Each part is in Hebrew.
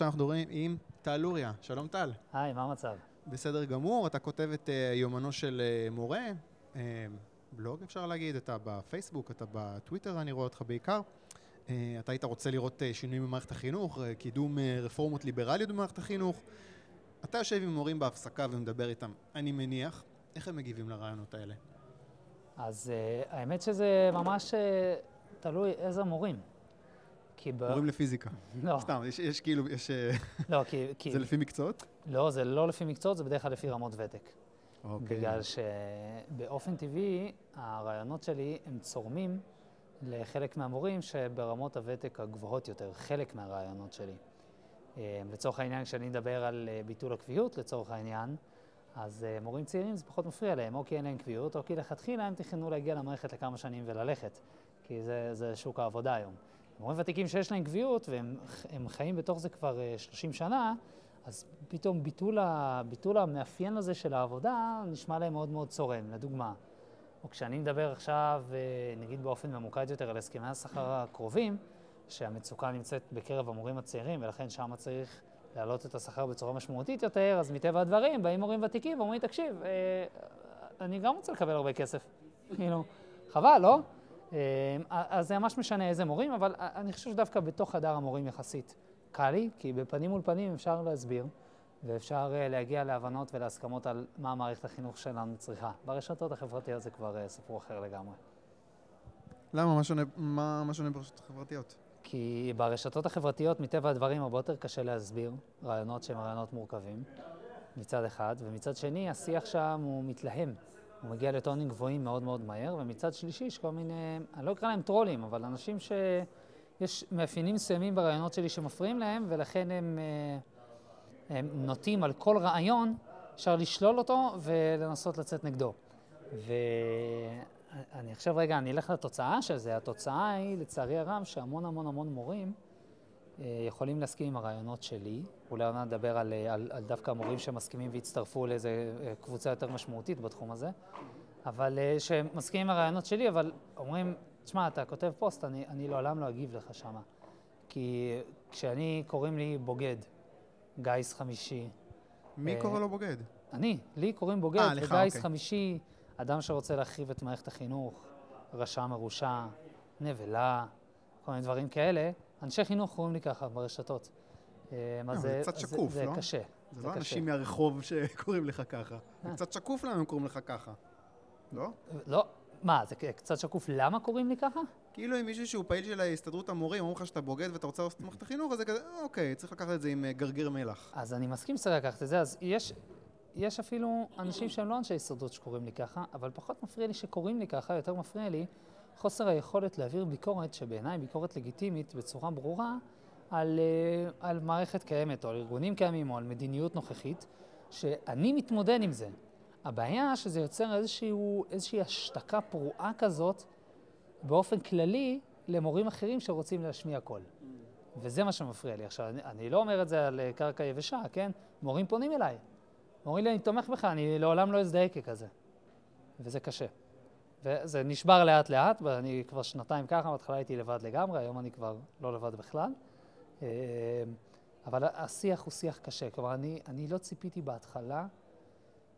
ועכשיו אנחנו מדברים עם טל לוריה. שלום טל. היי, מה המצב? בסדר גמור, אתה כותב את uh, יומנו של uh, מורה, uh, בלוג אפשר להגיד, אתה בפייסבוק, אתה בטוויטר, אני רואה אותך בעיקר. Uh, אתה היית רוצה לראות uh, שינויים במערכת החינוך, uh, קידום uh, רפורמות ליברליות במערכת החינוך. אתה יושב עם מורים בהפסקה ומדבר איתם, אני מניח. איך הם מגיבים לרעיונות האלה? אז uh, האמת שזה ממש uh, תלוי איזה מורים. כי ב... מורים לפיזיקה. לא. סתם, יש, יש כאילו, יש... לא, כי, כי... זה לפי מקצועות? לא, זה לא לפי מקצועות, זה בדרך כלל לפי רמות ותק. אוקיי. בגלל שבאופן טבעי, הרעיונות שלי הם צורמים לחלק מהמורים שברמות הוותק הגבוהות יותר, חלק מהרעיונות שלי. אה, לצורך העניין, כשאני מדבר על אה, ביטול הקביעות, לצורך העניין, אז אה, מורים צעירים זה פחות מפריע להם, או כי אין להם קביעות, או כי לכתחילה הם תכננו להגיע למערכת לכמה שנים וללכת, כי זה, זה שוק העבודה היום. מורים ותיקים שיש להם קביעות והם חיים בתוך זה כבר 30 שנה, אז פתאום ביטול, ה, ביטול המאפיין הזה של העבודה נשמע להם מאוד מאוד צורם. לדוגמה, או כשאני מדבר עכשיו, נגיד באופן ממוקד יותר על הסכמי השכר הקרובים, שהמצוקה נמצאת בקרב המורים הצעירים, ולכן שם צריך להעלות את השכר בצורה משמעותית יותר, אז מטבע הדברים באים מורים ותיקים ואומרים, תקשיב, אה, אני גם רוצה לקבל הרבה כסף. כאילו, חבל, לא? אה, אז זה ממש משנה איזה מורים, אבל אני חושב שדווקא בתוך חדר המורים יחסית קל לי, כי בפנים מול פנים אפשר להסביר, ואפשר אה, להגיע להבנות ולהסכמות על מה מערכת החינוך שלנו צריכה. ברשתות החברתיות זה כבר סיפור אחר לגמרי. למה? מה שונה, מה, מה שונה ברשתות החברתיות? כי ברשתות החברתיות, מטבע הדברים, הרבה יותר קשה להסביר רעיונות שהם רעיונות מורכבים, מצד אחד, ומצד שני, השיח שם הוא מתלהם. הוא מגיע לטונים גבוהים מאוד מאוד מהר, ומצד שלישי יש כל מיני, אני לא אקרא להם טרולים, אבל אנשים שיש מאפיינים מסוימים ברעיונות שלי שמפריעים להם, ולכן הם, אה, הם נוטים על כל רעיון, אפשר לשלול אותו ולנסות לצאת נגדו. ו... אני עכשיו רגע, אני אלך לתוצאה של זה. התוצאה היא, לצערי הרב, שהמון המון המון מורים יכולים להסכים עם הרעיונות שלי. אולי עוד נדבר על, אה, על, על דווקא מורים שמסכימים והצטרפו לאיזו אה, קבוצה יותר משמעותית בתחום הזה. אבל שמסכימים עם הרעיונות שלי, אבל אומרים, תשמע, אתה כותב פוסט, אני, אני לעולם לא אגיב לך שמה. כי כשאני, קוראים לי בוגד, גיס חמישי. מי קורא לו בוגד? אני, לי קוראים בוגד, 아, וגיס אוקיי. חמישי. אדם שרוצה להחריב את מערכת החינוך, רשע מרושע, נבלה, כל מיני דברים כאלה, אנשי חינוך קוראים לי ככה ברשתות. אה, זה קצת שקוף, זה לא? קשה. זה לא אנשים מהרחוב שקוראים לך ככה. זה אה. קצת שקוף למה הם קוראים לך ככה, לא? לא. מה, זה קצת שקוף למה קוראים לי ככה? כאילו אם מישהו שהוא פעיל של הסתדרות המורים, אומרים לך שאתה בוגד ואתה רוצה לעשות את מערכת החינוך, אז זה כזה, אוקיי, צריך לקחת את זה עם אה, גרגיר מלח. אז אני מסכים שצריך לקחת את זה, אז יש, יש אפילו אנשים שהם לא אנשי הישרדות שקוראים לי ככה, אבל פחות מפריע לי שקוראים לי ככה, יותר מפריע לי חוסר היכולת להעביר ביקורת, שבעיניי ביקורת לגיטימית בצורה ברורה, על, אה, על מערכת קיימת, או על ארגונים קיימים, או על מדיניות נוכחית, שאני מתמודד עם זה. הבעיה שזה יוצר איזשהו, איזושהי השתקה פרועה כזאת, באופן כללי, למורים אחרים שרוצים להשמיע קול. וזה מה שמפריע לי. עכשיו, אני, אני לא אומר את זה על אה, קרקע יבשה, כן? מורים פונים אליי. אומרים לי, אני תומך בך, אני לעולם לא אזדהה ככזה. וזה קשה. וזה נשבר לאט לאט, ואני כבר שנתיים ככה, בהתחלה הייתי לבד לגמרי, היום אני כבר לא לבד בכלל. אה, אבל השיח הוא שיח קשה. כלומר, אני, אני לא ציפיתי בהתחלה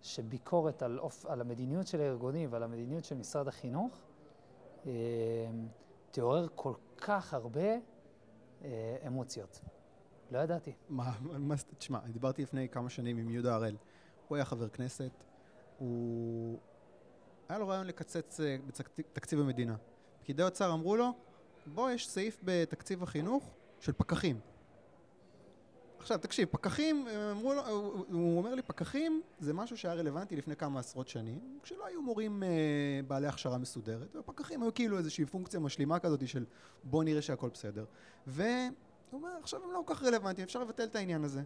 שביקורת על, על המדיניות של הארגונים ועל המדיניות של משרד החינוך אה, תעורר כל כך הרבה אה, אמוציות. לא ידעתי. מה, מה, תשמע, דיברתי לפני כמה שנים עם יהודה הראל. הוא היה חבר כנסת, הוא... היה לו רעיון לקצץ אה, בתקציב המדינה. פקידי האוצר אמרו לו, בוא, יש סעיף בתקציב החינוך של פקחים. עכשיו, תקשיב, פקחים, אמרו לו, הוא, אומר לי, פקחים זה משהו שהיה רלוונטי לפני כמה עשרות שנים, כשלא היו מורים אה, בעלי הכשרה מסודרת, ופקחים היו כאילו איזושהי פונקציה משלימה כזאת של בוא נראה שהכל בסדר. והוא אומר, עכשיו הם לא כל כך רלוונטיים, אפשר לבטל את העניין הזה.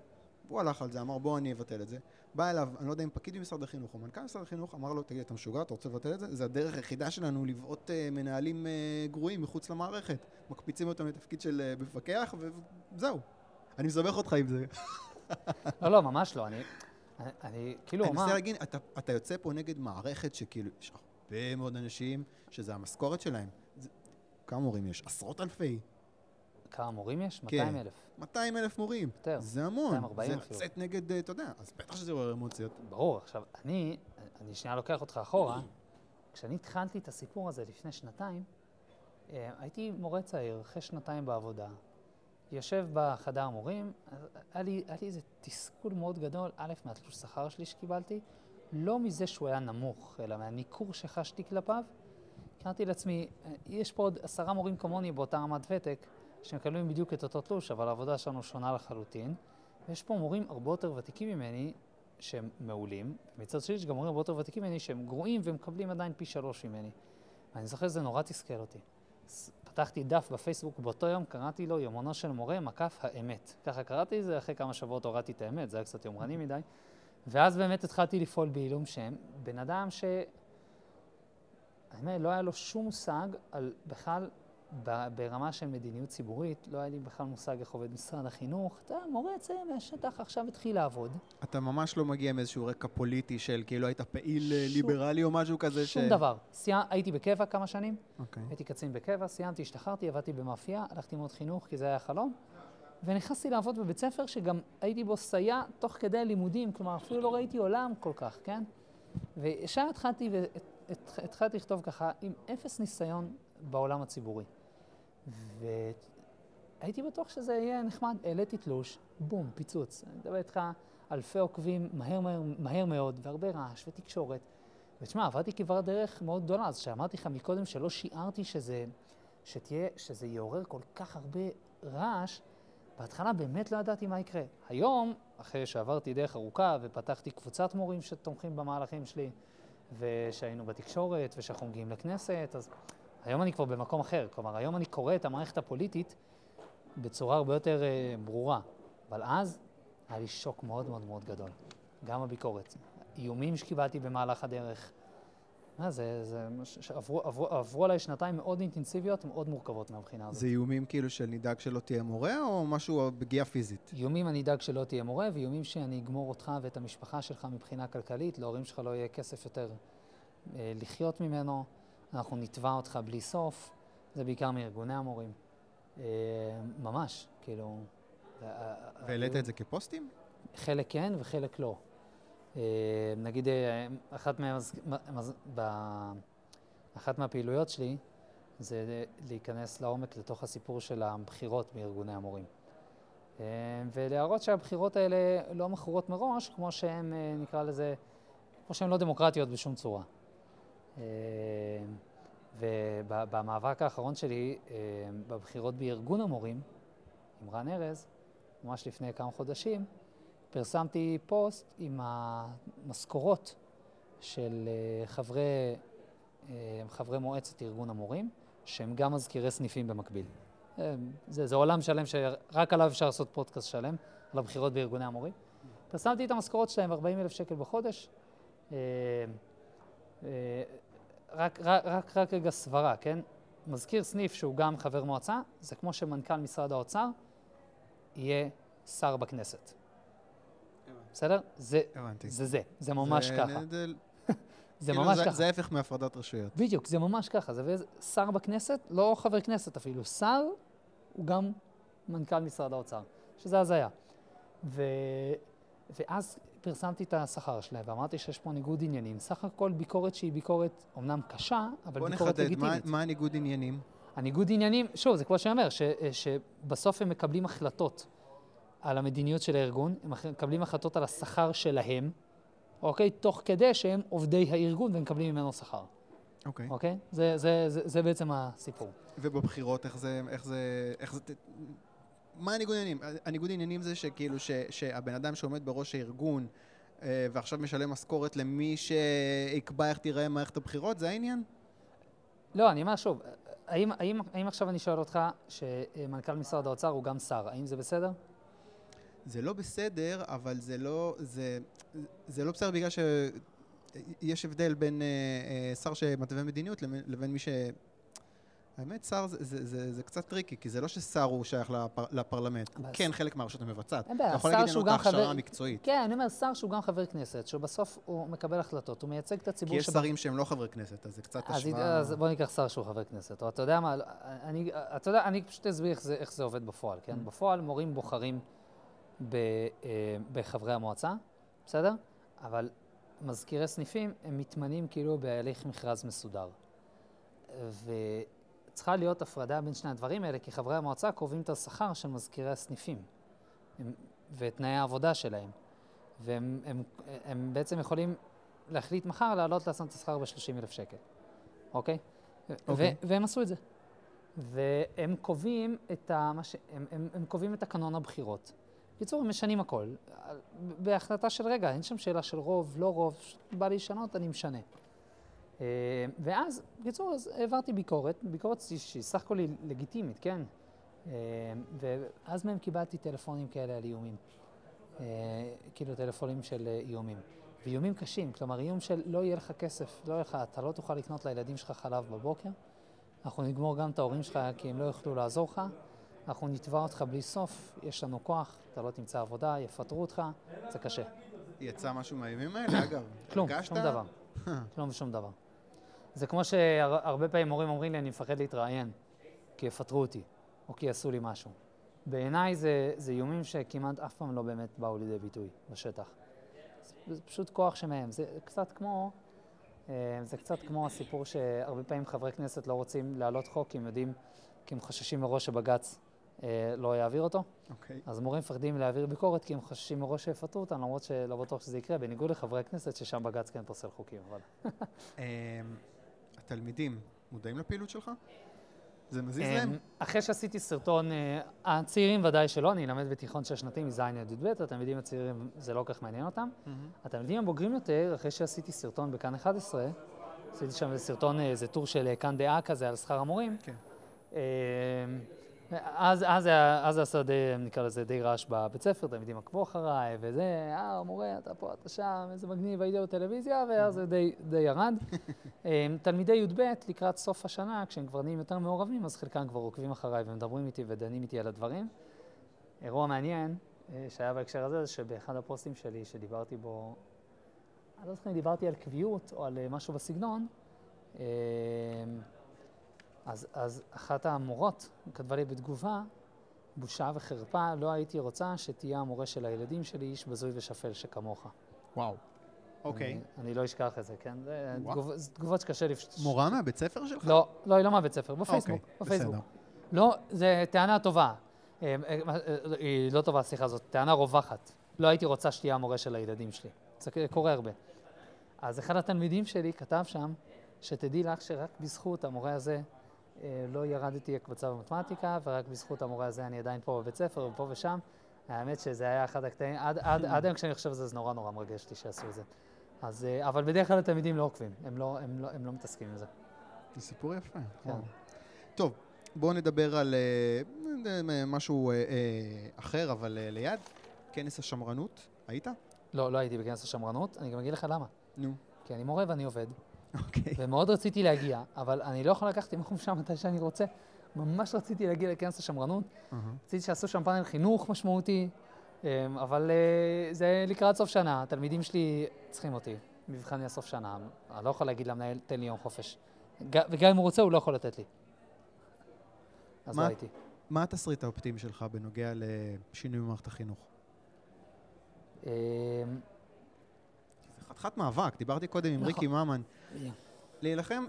הוא הלך על זה, אמר בוא אני אבטל את זה. בא אליו, אני לא יודע אם פקיד במשרד החינוך או מנכ"ל משרד החינוך, אמר לו, תגיד, אתה משוגע, אתה רוצה לבטל את זה? זה הדרך היחידה שלנו לבעוט uh, מנהלים uh, גרועים מחוץ למערכת. מקפיצים אותם לתפקיד של uh, מפקח, וזהו. אני מסבך אותך עם זה. לא, לא, ממש לא. אני, אני, אני כאילו, מה... אני מנסה להגיד, אתה, אתה יוצא פה נגד מערכת שכאילו, יש הרבה מאוד אנשים שזה המשכורת שלהם. זה, כמה מורים יש? עשרות אלפי. כמה מורים יש? כן. 200 אלף. 200 אלף מורים. יותר. זה המון. 240 זה אפילו. לצאת נגד, אה, אתה יודע, אז בטח שזה עורר אמוציות. ברור. עכשיו, אני, אני שנייה לוקח אותך אחורה. כשאני התחלתי את הסיפור הזה לפני שנתיים, אה, הייתי מורה צעיר, אחרי שנתיים בעבודה, יושב בחדר מורים, היה לי, היה לי איזה תסכול מאוד גדול, א', מהתלוש שכר שלי שקיבלתי, לא מזה שהוא היה נמוך, אלא מהניכור שחשתי כלפיו. אמרתי לעצמי, אה, יש פה עוד עשרה מורים כמוני באותה רמת ותק, שמקבלים בדיוק את אותו תלוש, אבל העבודה שלנו שונה לחלוטין. ויש פה מורים הרבה יותר ותיקים ממני, שהם מעולים, ומצד שני יש גם מורים הרבה יותר ותיקים ממני שהם גרועים ומקבלים עדיין פי שלוש ממני. ואני זוכר שזה נורא תסכל אותי. פתחתי דף בפייסבוק באותו יום, קראתי לו יומנו של מורה, מקף האמת. ככה קראתי את זה, אחרי כמה שבועות הורדתי את האמת, זה היה קצת יומרני מדי. ואז באמת התחלתי לפעול בעילום שם. בן אדם ש... אומר, לא היה לו שום מושג על בכלל, ברמה של מדיניות ציבורית, לא היה לי בכלל מושג איך עובד משרד החינוך. אתה מורה צעיר מהשטח, עכשיו התחיל לעבוד. אתה ממש לא מגיע עם איזשהו רקע פוליטי של כאילו היית פעיל שום- ליברלי או משהו כזה ש... שום דבר. סייע, הייתי בקבע כמה שנים, אוקיי. הייתי קצין בקבע, סיימתי, השתחררתי, עבדתי במאפייה, הלכתי ללמוד חינוך כי זה היה חלום, ונכנסתי לעבוד בבית ספר שגם הייתי בו סייע תוך כדי הלימודים, כלומר אפילו לא ראיתי עולם כל כך, כן? וישר התחלתי, והתחלתי לכתוב ככה, עם אפס ניסיון בעולם הציבורי. והייתי בטוח שזה יהיה נחמד, העליתי תלוש, בום, פיצוץ. אני מדבר איתך אלפי עוקבים מהר, מהר, מהר מאוד, והרבה רעש ותקשורת. ותשמע, עברתי כברת דרך מאוד גדולה, אז שאמרתי לך מקודם שלא שיערתי שזה, שתהיה, שזה יעורר כל כך הרבה רעש, בהתחלה באמת לא ידעתי מה יקרה. היום, אחרי שעברתי דרך ארוכה ופתחתי קבוצת מורים שתומכים במהלכים שלי, ושהיינו בתקשורת, ושאנחנו מגיעים לכנסת, אז היום אני כבר במקום אחר. כלומר, היום אני קורא את המערכת הפוליטית בצורה הרבה יותר אה, ברורה. אבל אז היה לי שוק מאוד מאוד מאוד גדול. גם הביקורת. איומים שקיבלתי במהלך הדרך. אה, זה, זה, שעברו, עברו, עברו עליי שנתיים מאוד אינטנסיביות, מאוד מורכבות מהבחינה הזאת. זה איומים כאילו של נדאג שלא תהיה מורה, או משהו פגיעה פיזית? איומים אני אדאג שלא תהיה מורה, ואיומים שאני אגמור אותך ואת המשפחה שלך מבחינה כלכלית, להורים שלך לא יהיה כסף יותר אה, לחיות ממנו, אנחנו נתבע אותך בלי סוף, זה בעיקר מארגוני המורים. אה, ממש, כאילו... אה, והעלית את זה כפוסטים? חלק כן וחלק לא. אה, נגיד, אה, אחת, מהמז... מז... ב... אחת מהפעילויות שלי זה להיכנס לעומק לתוך הסיפור של הבחירות בארגוני המורים. אה, ולהראות שהבחירות האלה לא מכורות מראש, כמו שהן, אה, נקרא לזה, כמו שהן לא דמוקרטיות בשום צורה. אה, ובמאבק האחרון שלי, אה, בבחירות בארגון המורים, עם רן ארז, ממש לפני כמה חודשים, פרסמתי פוסט עם המשכורות של אה, חברי, חברי מועצת ארגון המורים, שהם גם מזכירי סניפים במקביל. זה, זה עולם שלם שרק עליו אפשר לעשות פודקאסט שלם, על הבחירות בארגוני המורים. פרסמתי את המשכורות שלהם, 40 אלף שקל בחודש. רק, רק, רק, רק רגע סברה, כן? מזכיר סניף שהוא גם חבר מועצה, זה כמו שמנכ"ל משרד האוצר יהיה שר בכנסת. בסדר? זה הבנתי. זה, זה, זה ממש זה- ככה. זה- זה כאילו ממש זה- ככה. זה ההפך מהפרדת רשויות. בדיוק, זה ממש ככה. זה שר בכנסת, לא חבר כנסת אפילו, שר הוא גם מנכ"ל משרד האוצר, שזה הזיה. ו... ואז פרסמתי את השכר שלהם ואמרתי שיש פה ניגוד עניינים. סך הכל ביקורת שהיא ביקורת אומנם קשה, אבל בוא ביקורת נחדד, מה- לגיטימית. מה הניגוד עניינים? הניגוד עניינים, שוב, זה כמו שאני אומר, ש, שבסוף הם מקבלים החלטות על המדיניות של הארגון, הם מקבלים החלטות על השכר שלהם, אוקיי? תוך כדי שהם עובדי הארגון ומקבלים ממנו שכר, אוקיי. אוקיי? זה, זה, זה, זה בעצם הסיפור. ובבחירות, איך זה, איך זה, איך זה, מה הניגוד עניינים? הניגוד עניינים זה שכאילו ש, שהבן אדם שעומד בראש הארגון אה, ועכשיו משלם משכורת למי שיקבע איך תיראה מערכת הבחירות, זה העניין? לא, אני אומר שוב, האם, האם, האם עכשיו אני שואל אותך שמנכ"ל משרד האוצר הוא גם שר, האם זה בסדר? זה לא בסדר, אבל זה לא, זה, זה לא בסדר בגלל שיש הבדל בין אה, אה, שר שמתווה מדיניות לבין, לבין מי ש... האמת, שר זה, זה, זה, זה קצת טריקי, כי זה לא ששר הוא שייך לפר, לפרלמנט, הוא כן חלק מהרשות המבצעת. אין בעיה, אתה יכול שר להגיד שהוא לנו את גם חבר- ההכשרה המקצועית. כן, אני אומר, שר שהוא גם חבר כנסת, שבסוף הוא מקבל החלטות, הוא מייצג את הציבור כי יש שבא- שרים שהם לא חברי כנסת, אז זה קצת השוואה... אז בוא ניקח שר שהוא חבר כנסת, או אתה יודע מה, אני, אתה יודע, אני פשוט אסביר איך זה, איך זה עובד בפועל, כן? Mm. בפועל מורים בוחרים ב, אה, בחברי המועצה, בסדר? אבל מזכירי סניפים, הם מתמנים כאילו בהליך מכרז מסודר. וצריכה להיות הפרדה בין שני הדברים האלה, כי חברי המועצה קובעים את השכר של מזכירי הסניפים, הם, ואת תנאי העבודה שלהם. והם הם, הם בעצם יכולים להחליט מחר להעלות לעשות את השכר ב-30 אלף שקל, אוקיי? אוקיי. ו- והם עשו את זה. והם קובעים את, ה- ש- הם, הם, הם קובעים את תקנון הבחירות. בקיצור, הם משנים הכל. בהחלטה של רגע, אין שם שאלה של רוב, לא רוב, בא לי לשנות, אני משנה. אה, ואז, בקיצור, אז העברתי ביקורת, ביקורת שהיא- סך הכל היא לגיטימית, כן? אה, ואז מהם קיבלתי טלפונים כאלה על איומים. אה, כאילו טלפונים של איומים. ואיומים קשים, כלומר איום של לא יהיה לך כסף, לא יהיה לך, אתה לא תוכל לקנות לילדים שלך חלב בבוקר, אנחנו נגמור גם את ההורים שלך כי הם לא יוכלו לעזור לך, אנחנו נתבע אותך בלי סוף, יש לנו כוח, אתה לא תמצא עבודה, יפטרו אותך, זה קשה. יצא משהו מהימים האלה, אגב? כלום? שום דבר. כלום ושום דבר. זה כמו שהרבה פעמים מורים אומרים לי, אני מפחד להתראיין, כי יפטרו אותי, או כי יעשו לי משהו. בעיניי זה, זה איומים שכמעט אף פעם לא באמת באו לידי ביטוי בשטח. זה, פשוט כוח שמהם. זה קצת כמו, אה, זה קצת כמו הסיפור שהרבה פעמים חברי כנסת לא רוצים להעלות חוק, כי הם יודעים, כי הם חוששים מראש שבג"ץ אה, לא יעביר אותו. אוקיי. אז מורים מפחדים להעביר ביקורת כי הם חוששים מראש שיפטרו אותם, למרות שלא בטוח שזה יקרה, בניגוד לחברי הכנסת ששם בג"ץ כן פוסל חוקים. אבל... אמ, התלמידים מודעים לפעילות שלך? זה מזיז אמ, להם? אחרי שעשיתי סרטון, אה, הצעירים ודאי שלא, אני אלמד בתיכון שש שנתי מז' עד י"ב, התלמידים הצעירים זה לא כל כך מעניין אותם. התלמידים הבוגרים יותר, אחרי שעשיתי סרטון בכאן 11, עשיתי שם סרטון, אה, איזה טור של אה, כאן דעה כזה על שכר המורים. כן. אז, אז, אז עשה די, נקרא לזה, די רעש בבית ספר, תלמידים עקבו אחריי, וזה, אה, מורה, אתה פה, אתה שם, איזה מגניב, הייתי בטלוויזיה, ואז זה די, די ירד. אמ, תלמידי י"ב, לקראת סוף השנה, כשהם כבר נהיים יותר מעורבים, אז חלקם כבר עוקבים אחריי ומדברים איתי ודנים איתי על הדברים. אירוע מעניין אה, שהיה בהקשר הזה, זה שבאחד הפוסטים שלי, שדיברתי בו, אני לא זוכר אם דיברתי על קביעות או על אה, משהו בסגנון, אז, אז אחת המורות כתבה לי בתגובה, בושה וחרפה, לא הייתי רוצה שתהיה המורה של הילדים שלי איש בזוי ושפל שכמוך. וואו. אוקיי. אני, אני לא אשכח את זה, כן? זה. תגוב, תגובות שקשה לפ... מורה מהבית ספר שלך? לא, לא, היא לא מהבית ספר, בפייסבוק, אוקיי, בפייסבוק. בסדר. לא, זו טענה טובה. אה, אה, אה, היא לא טובה, סליחה, זאת טענה רווחת. לא הייתי רוצה שתהיה המורה של הילדים שלי. זה קורה הרבה. אז אחד התלמידים שלי כתב שם, שתדעי לך שרק בזכות המורה הזה לא ירדתי הקבצה במתמטיקה, ורק בזכות המורה הזה אני עדיין פה בבית ספר ופה ושם. האמת שזה היה אחד הקטעים, עד, עד, עד היום כשאני חושב על זה, זה נורא נורא מרגש אותי שעשו את זה. אז, אה, אבל בדרך כלל התלמידים לא עוקבים, הם לא, הם לא, הם לא מתעסקים עם זה. זה סיפור יפה. כן. טוב, בואו נדבר על אה, אה, משהו אה, אה, אחר, אבל אה, ליד. כנס השמרנות, היית? לא, לא הייתי בכנס השמרנות, אני גם אגיד לך למה. נו. כי אני מורה ואני עובד, אוקיי. ומאוד רציתי להגיע, אבל אני לא יכול לקחת ימי חופשה מתי שאני רוצה. ממש רציתי להגיע לכנס השמרנות, אהה. רציתי שיעשו שם פאנל חינוך משמעותי, אמ, אבל אה, זה לקראת סוף שנה, התלמידים שלי צריכים אותי, מבחני הסוף שנה. אני לא יכול להגיד למנהל, תן לי יום חופש. וגם אם הוא רוצה, הוא לא יכול לתת לי. אז מה? לא הייתי. מה התסריט האופטימי שלך בנוגע לשינוי במערכת החינוך? אמ, זה חתיכת מאבק, דיברתי קודם עם נכון. ריקי ממן. להילחם,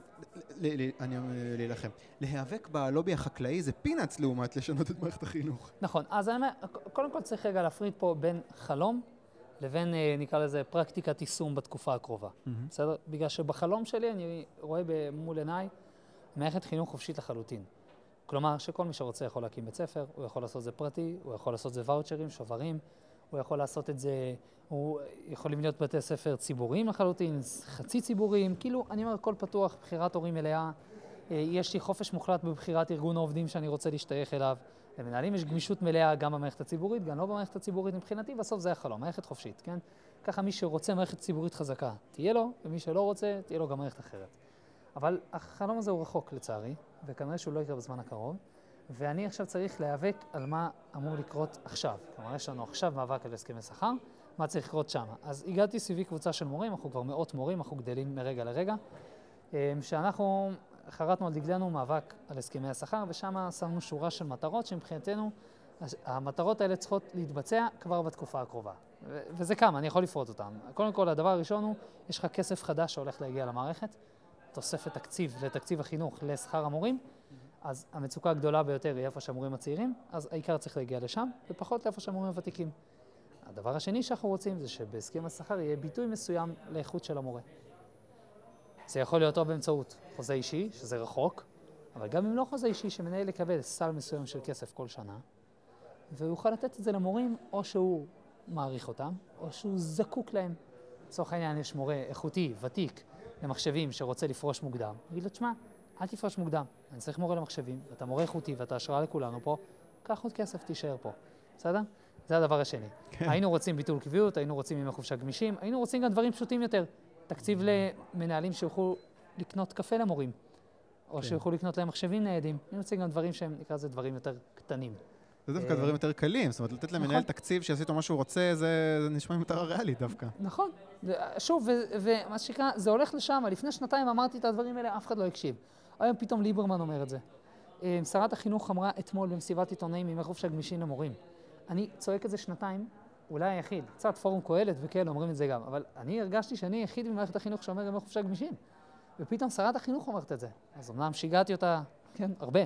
אני אומר להילחם, להיאבק בלובי החקלאי זה פינאץ לעומת לשנות את מערכת החינוך. נכון, אז אני אומר, קודם כל צריך רגע להפריד פה בין חלום לבין, אה, נקרא לזה, פרקטיקת יישום בתקופה הקרובה. בסדר? בגלל שבחלום שלי אני רואה מול עיניי מערכת חינוך חופשית לחלוטין. כלומר, שכל מי שרוצה יכול להקים בית ספר, הוא יכול לעשות את זה פרטי, הוא יכול לעשות את זה ואוצ'רים, שוברים, הוא יכול לעשות את זה, הוא יכולים להיות בתי ספר ציבוריים לחלוטין, חצי ציבוריים, כאילו, אני אומר, הכל פתוח, בחירת הורים מלאה. אה, יש לי חופש מוחלט בבחירת ארגון העובדים שאני רוצה להשתייך אליו. למנהלים יש גמישות מלאה גם במערכת הציבורית, גם לא במערכת הציבורית מבחינתי, בסוף זה החלום, מערכת חופשית, כן? ככה מי שרוצה מערכת ציבורית חזקה, תהיה לו, ומי שלא רוצה, תהיה לו גם מערכת אחרת. אבל החלום הזה הוא רחוק לצערי, וכנראה שהוא לא יקרה בזמן הקרוב, ואני עכשיו צריך להיאבק על מה אמור לקרות עכשיו. כלומר, יש לנו עכשיו מאבק על הסכמי שכר, מה צריך לקרות שם. אז הגעתי סביבי קבוצה של מורים, אנחנו כבר מאות מורים, אנחנו גדלים מרגע לרגע, אה, שאנחנו חרטנו על דגלנו מאבק על הסכמי השכר, ושם שמנו שורה של מטרות שמבחינתנו, המטרות האלה צריכות להתבצע כבר בתקופה הקרובה. וזה כמה, אני יכול לפרוט אותן. קודם כל, הדבר הראשון הוא, יש לך כסף חדש שהולך להגיע למערכת, תוספת תקציב לתקציב החינוך לשכר המורים, אז המצוקה הגדולה ביותר היא איפה שהמורים הצעירים, אז העיקר צריך להגיע לשם, ופחות לאיפה שהמורים הוותיקים. הדבר השני שאנחנו רוצים זה שבהסכם השכר יהיה ביטוי מסוים לאיכות של המורה. זה יכול להיות או באמצעות חוזה אישי, שזה רחוק, אבל גם אם לא חוזה אישי, שמנהל יקבל סל מסוים של כסף כל שנה, והוא יוכל לתת את זה למורים, או שהוא מעריך אותם, או שהוא זקוק להם. לצורך העניין יש מורה איכותי, ותיק, למחשבים, שרוצה לפרוש מוקדם, הוא יגיד לו, תשמע, אל תפרוש מוקדם, אני צריך מורה למחשבים, ואתה מורה איכותי ואתה השראה לכולנו פה, קח עוד כסף, תישאר פה, בסדר? זה הדבר השני. כן. היינו רוצים ביטול קביעות, היינו רוצים ימי חופשה גמישים, היינו רוצים גם דברים פשוטים יותר. תקציב למנהלים שיוכלו לקנות קפה למורים, או כן. שיוכלו לקנות להם מחשבים ניידים. היינו רוצים גם דברים שהם, נקרא לזה דברים יותר קטנים. זה דווקא דברים יותר קלים, זאת אומרת, לתת למנהל נכון. תקציב שיעשה איתו מה שהוא רוצה, זה נשמע יותר ריאלי דווקא. נכון. שוב, ומה שנקרא, זה הולך לשם. לפני שנתיים אמרתי את הדברים האלה, אף אחד לא הקשיב. היום פתאום ליברמן אומר את זה. אה, שרת החינוך אמרה אתמול במסיבת עיתונאים ימי חופש הגמישים למורים. אני צועק את זה שנתיים, אולי היחיד. קצת פורום קהלת וכאלה אומרים את זה גם, אבל אני הרגשתי שאני היחיד ממערכת החינוך שאומר ימי חופשה גמישים. ופתאום שרת החינוך אומרת את זה. אז אמנם שיגעתי אותה, כן, הרבה.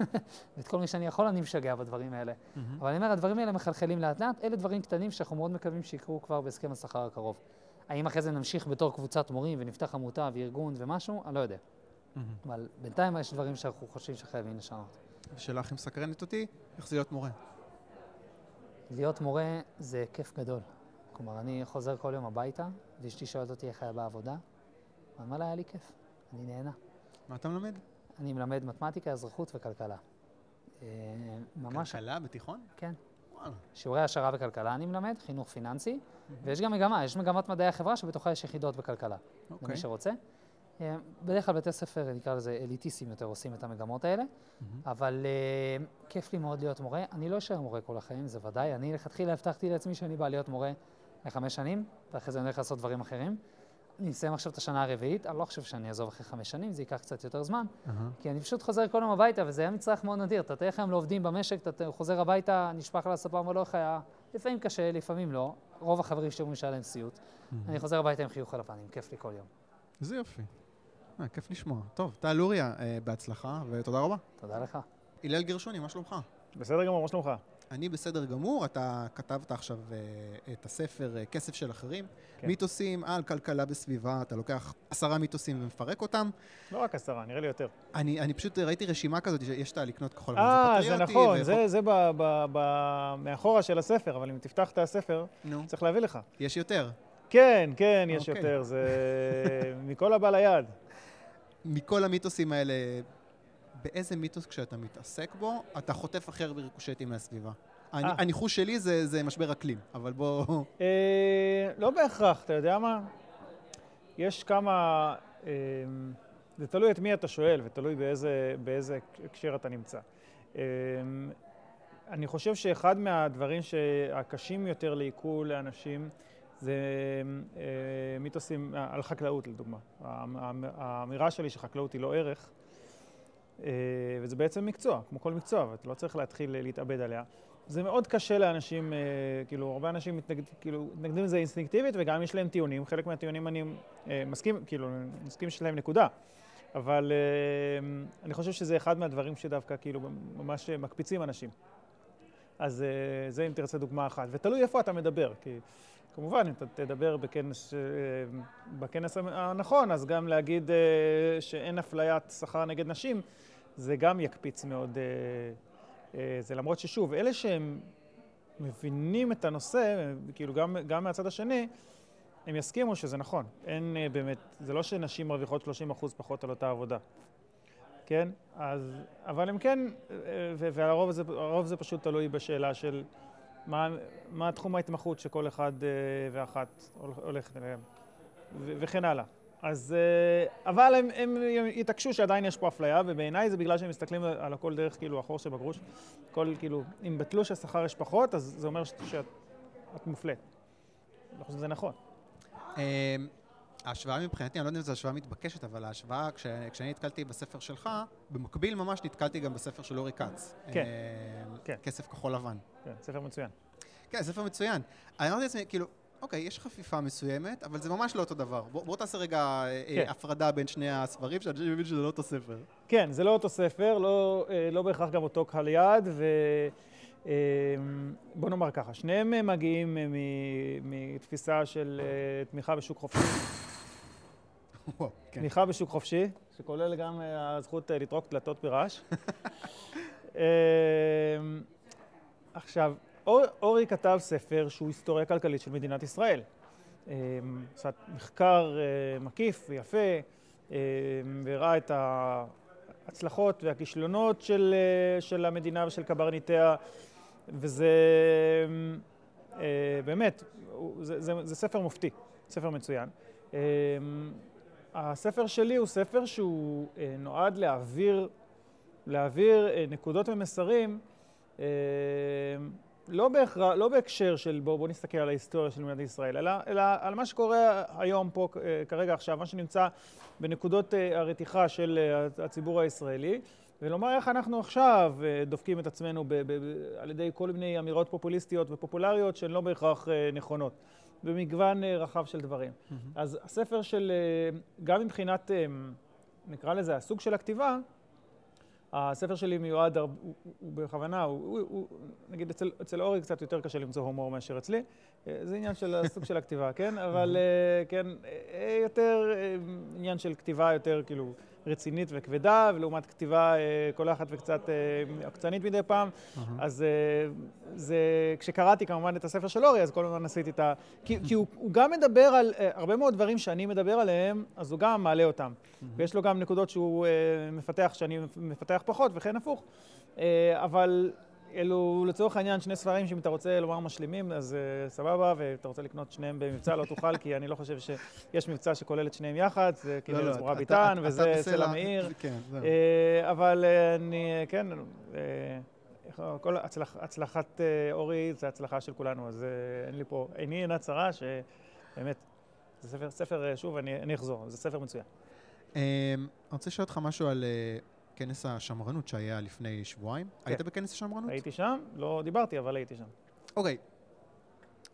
ואת כל מי שאני יכול אני משגע בדברים האלה. Mm-hmm. אבל אני אומר, הדברים האלה מחלחלים לאט לאט, אלה דברים קטנים שאנחנו מאוד מקווים שיקרו כבר בהסכם השכר הקרוב. האם אחרי זה נמשיך בתור קבוצת מורים ונפתח עמותה וארגון ומשהו? אני לא יודע. Mm-hmm. אבל בינתיים יש דברים שאנחנו חושבים שחייבים לשנות. השאלה הכי מסקרנת אותי, איך זה להיות מורה? להיות מורה זה כיף גדול. כלומר, אני חוזר כל יום הביתה, ואשתי שואלת אותי איך היה בעבודה, ואמר לה, היה לי כיף, אני נהנה. מה אתה מלמד? אני מלמד מתמטיקה, אזרחות וכלכלה. אה, ממש... כלכלה בתיכון? כן. וואלה. שיעורי העשרה בכלכלה אני מלמד, חינוך פיננסי, mm-hmm. ויש גם מגמה, יש מגמת מדעי החברה שבתוכה יש יחידות בכלכלה. Okay. אוקיי. למי שרוצה. אה, בדרך כלל בתי ספר, נקרא לזה אליטיסטים יותר, עושים את המגמות האלה, mm-hmm. אבל uh, כיף לי מאוד להיות מורה. אני לא אשאר מורה כל החיים, זה ודאי. אני לכתחילה הבטחתי לעצמי שאני בא להיות מורה לחמש שנים, ואחרי זה אני הולך לעשות דברים אחרים. אני אסיים עכשיו את השנה הרביעית, אני לא חושב שאני אעזוב אחרי חמש שנים, זה ייקח קצת יותר זמן, uh-huh. כי אני פשוט חוזר כל יום הביתה, וזה היה מצרך מאוד נדיר. אתה תראה איך הם לא עובדים במשק, אתה חוזר הביתה, נשפך על הספה, אומר לו איך היה, לפעמים קשה, לפעמים לא. רוב החברים שלי אומרים שהיה להם סיוט. Uh-huh. אני חוזר הביתה עם חיוך על הפנים, כיף לי כל יום. איזה יופי. אה, כיף לשמוע. טוב, טל לוריה, אה, בהצלחה, ותודה רבה. תודה לך. הלל גרשוני, מה שלומך? בסדר גמור, מה שלומך? אני בסדר גמור, אתה כתבת עכשיו uh, את הספר uh, כסף של אחרים, כן. מיתוסים על כלכלה בסביבה, אתה לוקח עשרה מיתוסים ומפרק אותם. לא רק עשרה, נראה לי יותר. אני, אני פשוט ראיתי רשימה כזאת שיש את הלקנות כחול לבן, אה, זה נכון, וחוק... זה, זה ב, ב, ב, מאחורה של הספר, אבל אם תפתח את הספר, נו. צריך להביא לך. יש יותר. כן, כן, יש אוקיי. יותר, זה מכל הבא ליד. מכל המיתוסים האלה, באיזה מיתוס כשאתה מתעסק בו, אתה חוטף הכי הרבה ריקושטים מהסביבה. אה. הניחוש שלי זה, זה משבר אקלים, אבל בוא... אה, לא בהכרח, אתה יודע מה? יש כמה... אה, זה תלוי את מי אתה שואל ותלוי באיזה, באיזה הקשר אתה נמצא. אה, אני חושב שאחד מהדברים הקשים יותר לעיכול לאנשים זה אה, מיתוסים על חקלאות, לדוגמה. האמירה שלי שחקלאות היא לא ערך, אה, וזה בעצם מקצוע, כמו כל מקצוע, ואתה לא צריך להתחיל להתאבד עליה. זה מאוד קשה לאנשים, אה, כאילו, הרבה אנשים מתנגד, כאילו, מתנגדים לזה אינסטינקטיבית, וגם יש להם טיעונים. חלק מהטיעונים אני אה, מסכים, כאילו, מסכים שיש להם נקודה. אבל אני חושב שזה אחד מהדברים שדווקא, כאילו, ממש מקפיצים אנשים. אז זה אם תרצה דוגמה אחת. ותלוי איפה אתה מדבר, כי כמובן, אם אתה תדבר בכנס, בכנס הנכון, אז גם להגיד שאין אפליית שכר נגד נשים, זה גם יקפיץ מאוד, אה, אה, זה למרות ששוב, אלה שהם מבינים את הנושא, כאילו גם, גם מהצד השני, הם יסכימו שזה נכון. אין אה, באמת, זה לא שנשים מרוויחות 30 אחוז פחות על אותה עבודה, כן? אז, אבל הם כן, והרוב זה, זה פשוט תלוי בשאלה של מה, מה תחום ההתמחות שכל אחד ואחת הולכת אליהם, וכן הלאה. אז, אה, אבל הם, הם התעקשו שעדיין יש פה אפליה, ובעיניי זה בגלל שהם מסתכלים על הכל דרך כאילו החור שבגרוש. כל כאילו, אם בתלוש השכר יש פחות, אז זה אומר שאת, שאת מופלית. אני לא חושב שזה נכון. ההשוואה מבחינתי, אני לא יודע אם זו השוואה מתבקשת, אבל ההשוואה, כש, כשאני נתקלתי בספר שלך, במקביל ממש נתקלתי גם בספר של אורי כץ. כן. אמ, כן. כסף כחול לבן. כן, ספר מצוין. כן, ספר מצוין. אני אמרתי לעצמי, כאילו, אוקיי, יש חפיפה מסוימת, אבל זה ממש לא אותו דבר. בוא, בוא תעשה רגע אה, כן. הפרדה בין שני הספרים, שאני מבין שזה לא אותו ספר. כן, זה לא אותו ספר, לא, אה, לא בהכרח גם אותו קהל יעד, ובוא נאמר ככה, שניהם אה, מגיעים אה, מתפיסה של אה, תמיכה בשוק חופשי. כן. תמיכה בשוק חופשי, שכולל גם אה, הזכות אה, לטרוק דלתות ברעש. אה, עכשיו, אור, אורי כתב ספר שהוא היסטוריה כלכלית של מדינת ישראל. אה, עשה מחקר אה, מקיף ויפה, אה, והראה את ההצלחות והכישלונות של, של המדינה ושל קברניטיה, וזה באמת, זה, זה, זה ספר מופתי, ספר מצוין. הספר שלי הוא ספר שהוא אה, נועד להעביר, להעביר אה, נקודות ומסרים, אה, לא, בהכרח, לא בהקשר של בואו בוא נסתכל על ההיסטוריה של מדינת ישראל, אלא, אלא על מה שקורה היום פה, אה, כרגע עכשיו, מה שנמצא בנקודות אה, הרתיחה של אה, הציבור הישראלי, ולומר איך אנחנו עכשיו אה, דופקים את עצמנו ב, ב, ב, על ידי כל מיני אמירות פופוליסטיות ופופולריות שהן לא בהכרח אה, נכונות, במגוון אה, רחב של דברים. אז הספר של, אה, גם מבחינת, אה, נקרא לזה, הסוג של הכתיבה, הספר שלי מיועד, הוא, הוא, הוא בכוונה, הוא, הוא, הוא, נגיד אצל, אצל אורי קצת יותר קשה למצוא הומור מאשר אצלי, זה עניין של הסוג של הכתיבה, כן? אבל כן, יותר עניין של כתיבה יותר כאילו רצינית וכבדה, ולעומת כתיבה אה, קולחת וקצת אה, עקצנית מדי פעם, אז אה, זה, כשקראתי כמובן את הספר של אורי, אז כל הזמן עשיתי את ה... כי, כי הוא, הוא גם מדבר על הרבה מאוד דברים שאני מדבר עליהם, אז הוא גם מעלה אותם. ויש לו גם נקודות שהוא מפתח שאני מפתח פחות, וכן הפוך. אבל אלו לצורך העניין שני ספרים שאם אתה רוצה לומר משלימים, אז אה, סבבה, ואתה רוצה לקנות שניהם במבצע, לא תוכל, כי אני לא חושב שיש מבצע שכולל את שניהם יחד, זה לא, כנראה לא, זמורה אתה- ביטן, אתה- וזה סלע מאיר. כן, זהו. אה, אבל אה, אני, כן, איך- כל הצלח, הצלחת אה, אורי זה הצלחה של כולנו, אז אה, אין לי פה, עיני אינה צרה, שבאמת, זה ספר, ספר, שוב, אני, אני אחזור, זה ספר מצוין. אמ, אני רוצה לשאול אותך משהו על אה, כנס השמרנות שהיה לפני שבועיים. היית בכנס השמרנות? הייתי שם, לא דיברתי, אבל הייתי שם. אוקיי.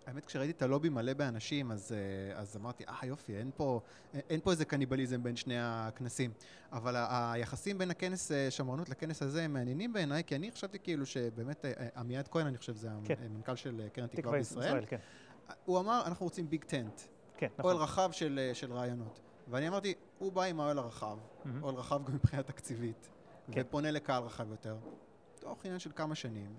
האמת, כשראיתי את הלובי מלא באנשים, אז, אה, אז אמרתי, אה, יופי, אין פה, אין- פה איזה קניבליזם בין שני הכנסים. אבל היחסים בין הכנס אה, שמרנות לכנס הזה הם מעניינים בעיניי, כי אני חשבתי כאילו שבאמת, אה, עמיעד כהן, אני חושב, זה כן. המנכ"ל של קרן תקווה בישראל, ישראל, כן. הוא אמר, אנחנו רוצים ביג טנט, כן, אוהל נכון. רחב של, של רעיונות. ואני אמרתי, הוא בא עם האוהל הרחב, מהמם. אוהל רחב גם מבחינה תקציבית, כן. ופונה לקהל רחב יותר. תוך עניין של כמה שנים.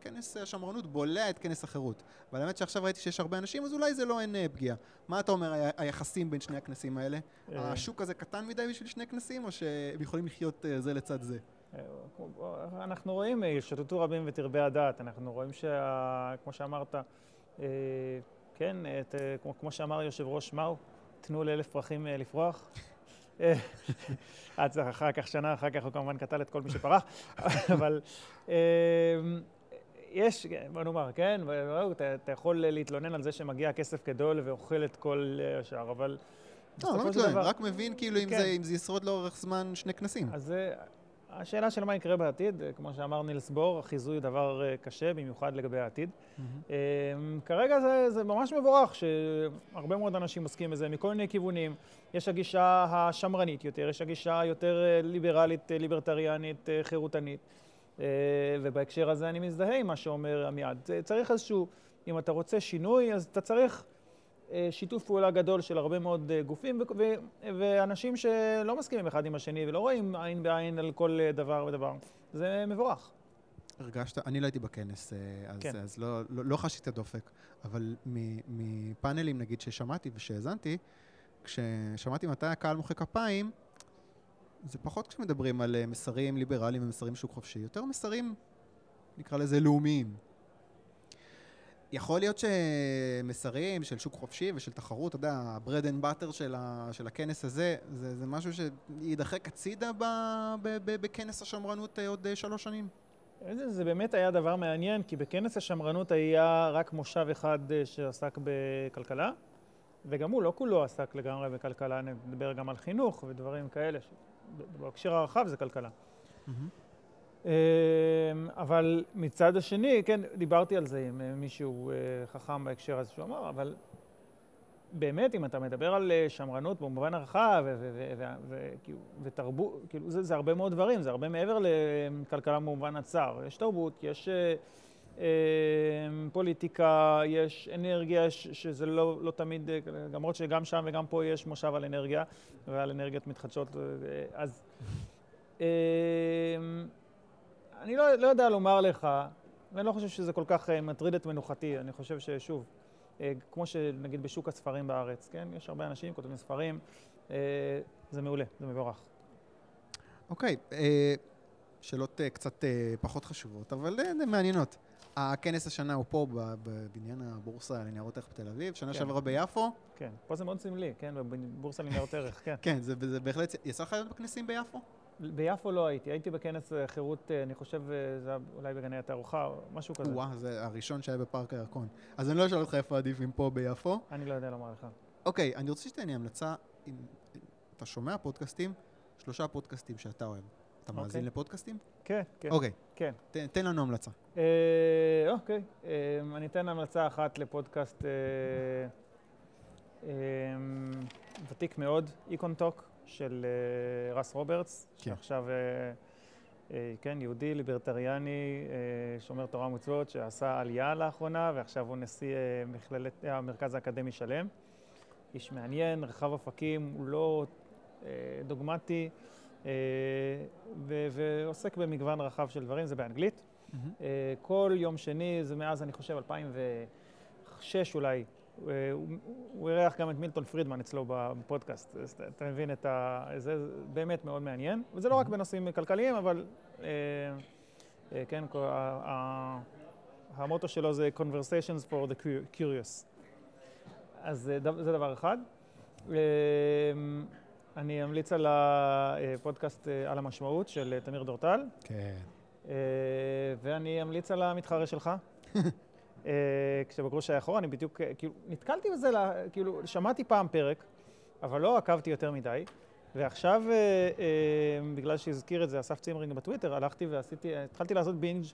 כנס השמרנות בולע את כנס החירות. אבל האמת שעכשיו ראיתי שיש הרבה אנשים, אז אולי זה לא אין אה, פגיעה. מה אתה אומר, ה- היחסים בין שני הכנסים האלה? אה, השוק הזה קטן מדי בשביל שני כנסים, או שהם יכולים לחיות אה, זה לצד זה? אנחנו רואים, שוטטו רבים ותרבה הדעת, אנחנו רואים שה... כמו שאמרת, כן, את, כמו, כמו שאמר יושב ראש מאו, תנו לאלף פרחים לפרוח. אה, אחר כך, שנה אחר כך הוא כמובן קטל את כל מי שפרח, אבל אה, יש, בוא נאמר, כן, ואו, אתה, יכול להתלונן על זה שמגיע כסף גדול ואוכל את כל אה, השאר, אבל לא, לא מתלונן, רק מבין כאילו אם כן. זה- אם זה ישרוד לאורך זמן שני כנסים. אז אה, השאלה של מה יקרה בעתיד, אה, כמו שאמר נילס בור, החיזוי הוא דבר אה, קשה, במיוחד לגבי העתיד. אה, כרגע זה, זה ממש מבורך שהרבה מאוד אנשים עוסקים בזה מכל מיני כיוונים. יש הגישה השמרנית יותר, יש הגישה היותר ליברלית, ליברטריאנית, חירותנית. ובהקשר הזה אני מזדהה עם מה שאומר עמיעד. צריך איזשהו, אם אתה רוצה שינוי, אז אתה צריך שיתוף פעולה גדול של הרבה מאוד אה, גופים ואנשים שלא מסכימים אחד עם השני ולא רואים עין בעין על כל אה, דבר ודבר. זה מבורך. הרגשת, אני לא הייתי בכנס, אה, אז, כן. אז לא, לא, לא חשתי את הדופק, אבל מפאנלים נגיד ששמעתי ושהאזנתי, כששמעתי מתי הקהל מוחא כפיים, זה פחות כשמדברים על אה, מסרים ליברליים ומסרים שוק חופשי, יותר מסרים, נקרא לזה לאומיים. יכול להיות שמסרים של שוק חופשי ושל תחרות, אתה יודע, ה-bread and butter של, ה, של הכנס הזה, זה, זה משהו שידחק הצידה ב, ב, ב, בכנס השמרנות אה, עוד אה, שלוש שנים? זה, זה באמת היה דבר מעניין, כי בכנס השמרנות היה רק מושב אחד אה, שעסק בכלכלה, וגם הוא לא כולו עסק לגמרי בכלכלה, נדבר גם על חינוך ודברים כאלה, בהקשר הרחב זה כלכלה. Mm-hmm. אבל מצד השני, כן, דיברתי על זה עם אה, מישהו אה, חכם בהקשר הזה, שהוא אמר, אבל באמת, אם אתה מדבר על אה, שמרנות במובן הרחב כאילו, ותרבות, כאילו, זה, זה הרבה מאוד דברים, זה הרבה מעבר לכלכלה במובן הצר. יש תרבות, יש אה, פוליטיקה, יש אנרגיה, שזה לא, לא תמיד, למרות שגם שם וגם פה יש מושב על אנרגיה ועל אנרגיות מתחדשות, אז... אה, אני לא, לא יודע לומר לך, ואני לא חושב שזה כל כך uh, מטריד את מנוחתי, אני חושב ששוב, uh, כמו שנגיד בשוק הספרים בארץ, כן? יש הרבה אנשים כותבים ספרים, uh, זה מעולה, זה מבורך. אוקיי, okay, uh, שאלות קצת פחות חשובות, אבל מעניינות. הכנס השנה הוא פה בבניין הבורסה לניירות ערך בתל אביב, שנה כן. שעברה ביפו. כן, פה זה מאוד סמלי, כן, בבורסה לניירות ערך, כן. כן, זה, זה בהחלט, יצא לך להיות בכנסים ביפו? ביפו לא הייתי, הייתי בכנס אה, חירות, אה, אני חושב, אה, זה היה אולי בגני התערוכה, או משהו כזה. וואה, זה הראשון שהיה בפארק הירקון. אז אני לא אשאל אותך איפה עדיף, אם פה ביפו. אני לא יודע לומר לך. אוקיי, אני רוצה שתהיה לי המלצה, אם אתה שומע פודקאסטים, שלושה פודקאסטים שאתה אוהב. אתה מאזין אוקיי. לפודקאסטים? כן, כן. אוקיי. כן. תן לנו המלצה. אוקיי, אני אתן המלצה אחת לפודקאסט ותיק מאוד, איקון טוק. של uh, רס רוברטס, כן. שעכשיו, uh, uh, כן, יהודי, ליברטריאני, שומר תורה ומצוות, שעשה עלייה לאחרונה, ועכשיו הוא נשיא מכללת, המרכז האקדמי שלם. איש מעניין, רחב אופקים, הוא לא דוגמטי, ו- ועוסק במגוון רחב של דברים, זה באנגלית. Mm-hmm. כל יום שני, זה מאז, אני חושב, 2006 אולי, הוא אירח גם את מילטון פרידמן אצלו בפודקאסט, אז אתה מבין את ה... זה באמת מאוד מעניין, וזה לא רק בנושאים כלכליים, אבל אה, אה, כן, המוטו שלו זה Conversations for the Curious. אז זה דבר אחד. אה, אני אמליץ על הפודקאסט על המשמעות של תמיר דורטל. כן. ואני אמליץ על המתחרה שלך. אה, כשבגרוש היה אחורה, אני בדיוק, אה, כאילו, נתקלתי בזה, כאילו, שמעתי פעם פרק, אבל לא עקבתי יותר מדי, ועכשיו, אה, בגלל שהזכיר את זה אסף צימרינג בטוויטר, הלכתי ועשיתי, התחלתי לעשות בינג'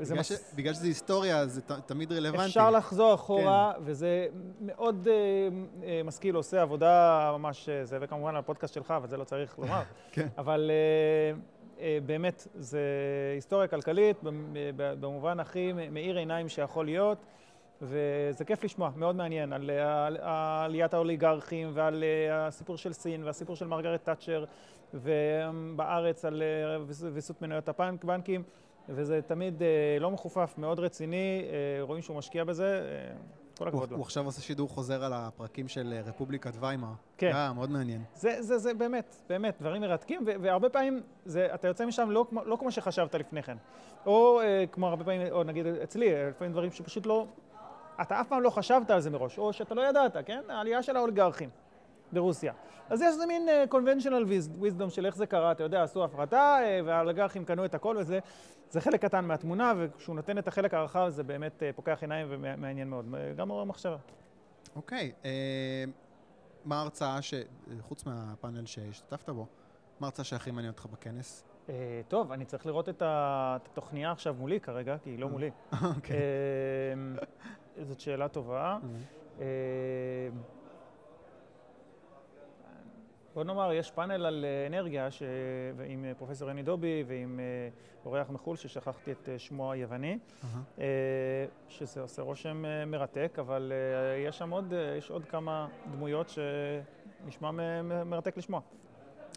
בגלל, מס... ש... בגלל שזה היסטוריה, זה ת... תמיד רלוונטי. אפשר לחזור אחורה, כן. וזה מאוד uh, משכיל, עושה עבודה ממש זה, וכמובן על הפודקאסט שלך, אבל זה לא צריך לומר. כן. אבל uh, אה, באמת, זה היסטוריה כלכלית במובן הכי מאיר עיניים שיכול להיות, וזה כיף לשמוע, מאוד מעניין, על, עליית האוליגרכים ועל אה, הסיפור של סין והסיפור של מרגרט תאצ'ר, ובארץ על אה, ויסות מניות הבנקים, וזה תמיד לא מחופף, מאוד רציני, רואים שהוא משקיע בזה. כל הכבוד לו. הוא עכשיו עושה שידור חוזר על הפרקים של אה, רפובליקת ויימאר. כן. אה, מאוד מעניין. זה, זה, זה באמת, באמת, דברים מרתקים, והרבה פעמים זה, אתה יוצא משם לא, לא כמו שחשבת לפני כן. או אה, כמו הרבה פעמים, או נגיד אצלי, אה, לפעמים דברים שפשוט לא, אתה אף פעם לא חשבת על זה מראש, או שאתה לא ידעת, כן? העלייה של האוליגרכים ברוסיה. אז יש איזה מין uh, conventional wisdom של איך זה קרה, אתה יודע, עשו הפרטה, uh, והאוליגרכים קנו את הכל וזה. זה חלק קטן מהתמונה, וכשהוא נותן את החלק הרחב זה באמת uh, פוקח עיניים ומעניין מאוד, גם מעורר מחשבה. אוקיי, okay, uh, מה ההרצאה, ש... חוץ מהפאנל שהשתתפת בו, מה ההרצאה שהכי מעניין אותך בכנס? Uh, טוב, אני צריך לראות את התוכניה עכשיו מולי כרגע, כי היא לא מולי. אוקיי. uh, זאת שאלה טובה. Uh, בוא נאמר, יש פאנל על אה, אנרגיה ש... עם אה, פרופסור יני דובי ועם אה, אורח מחו"ל ששכחתי את שמו היווני, uh-huh. שזה עושה רושם מרתק, אבל יש שם עוד, יש עוד כמה דמויות שנשמע מרתק לשמוע.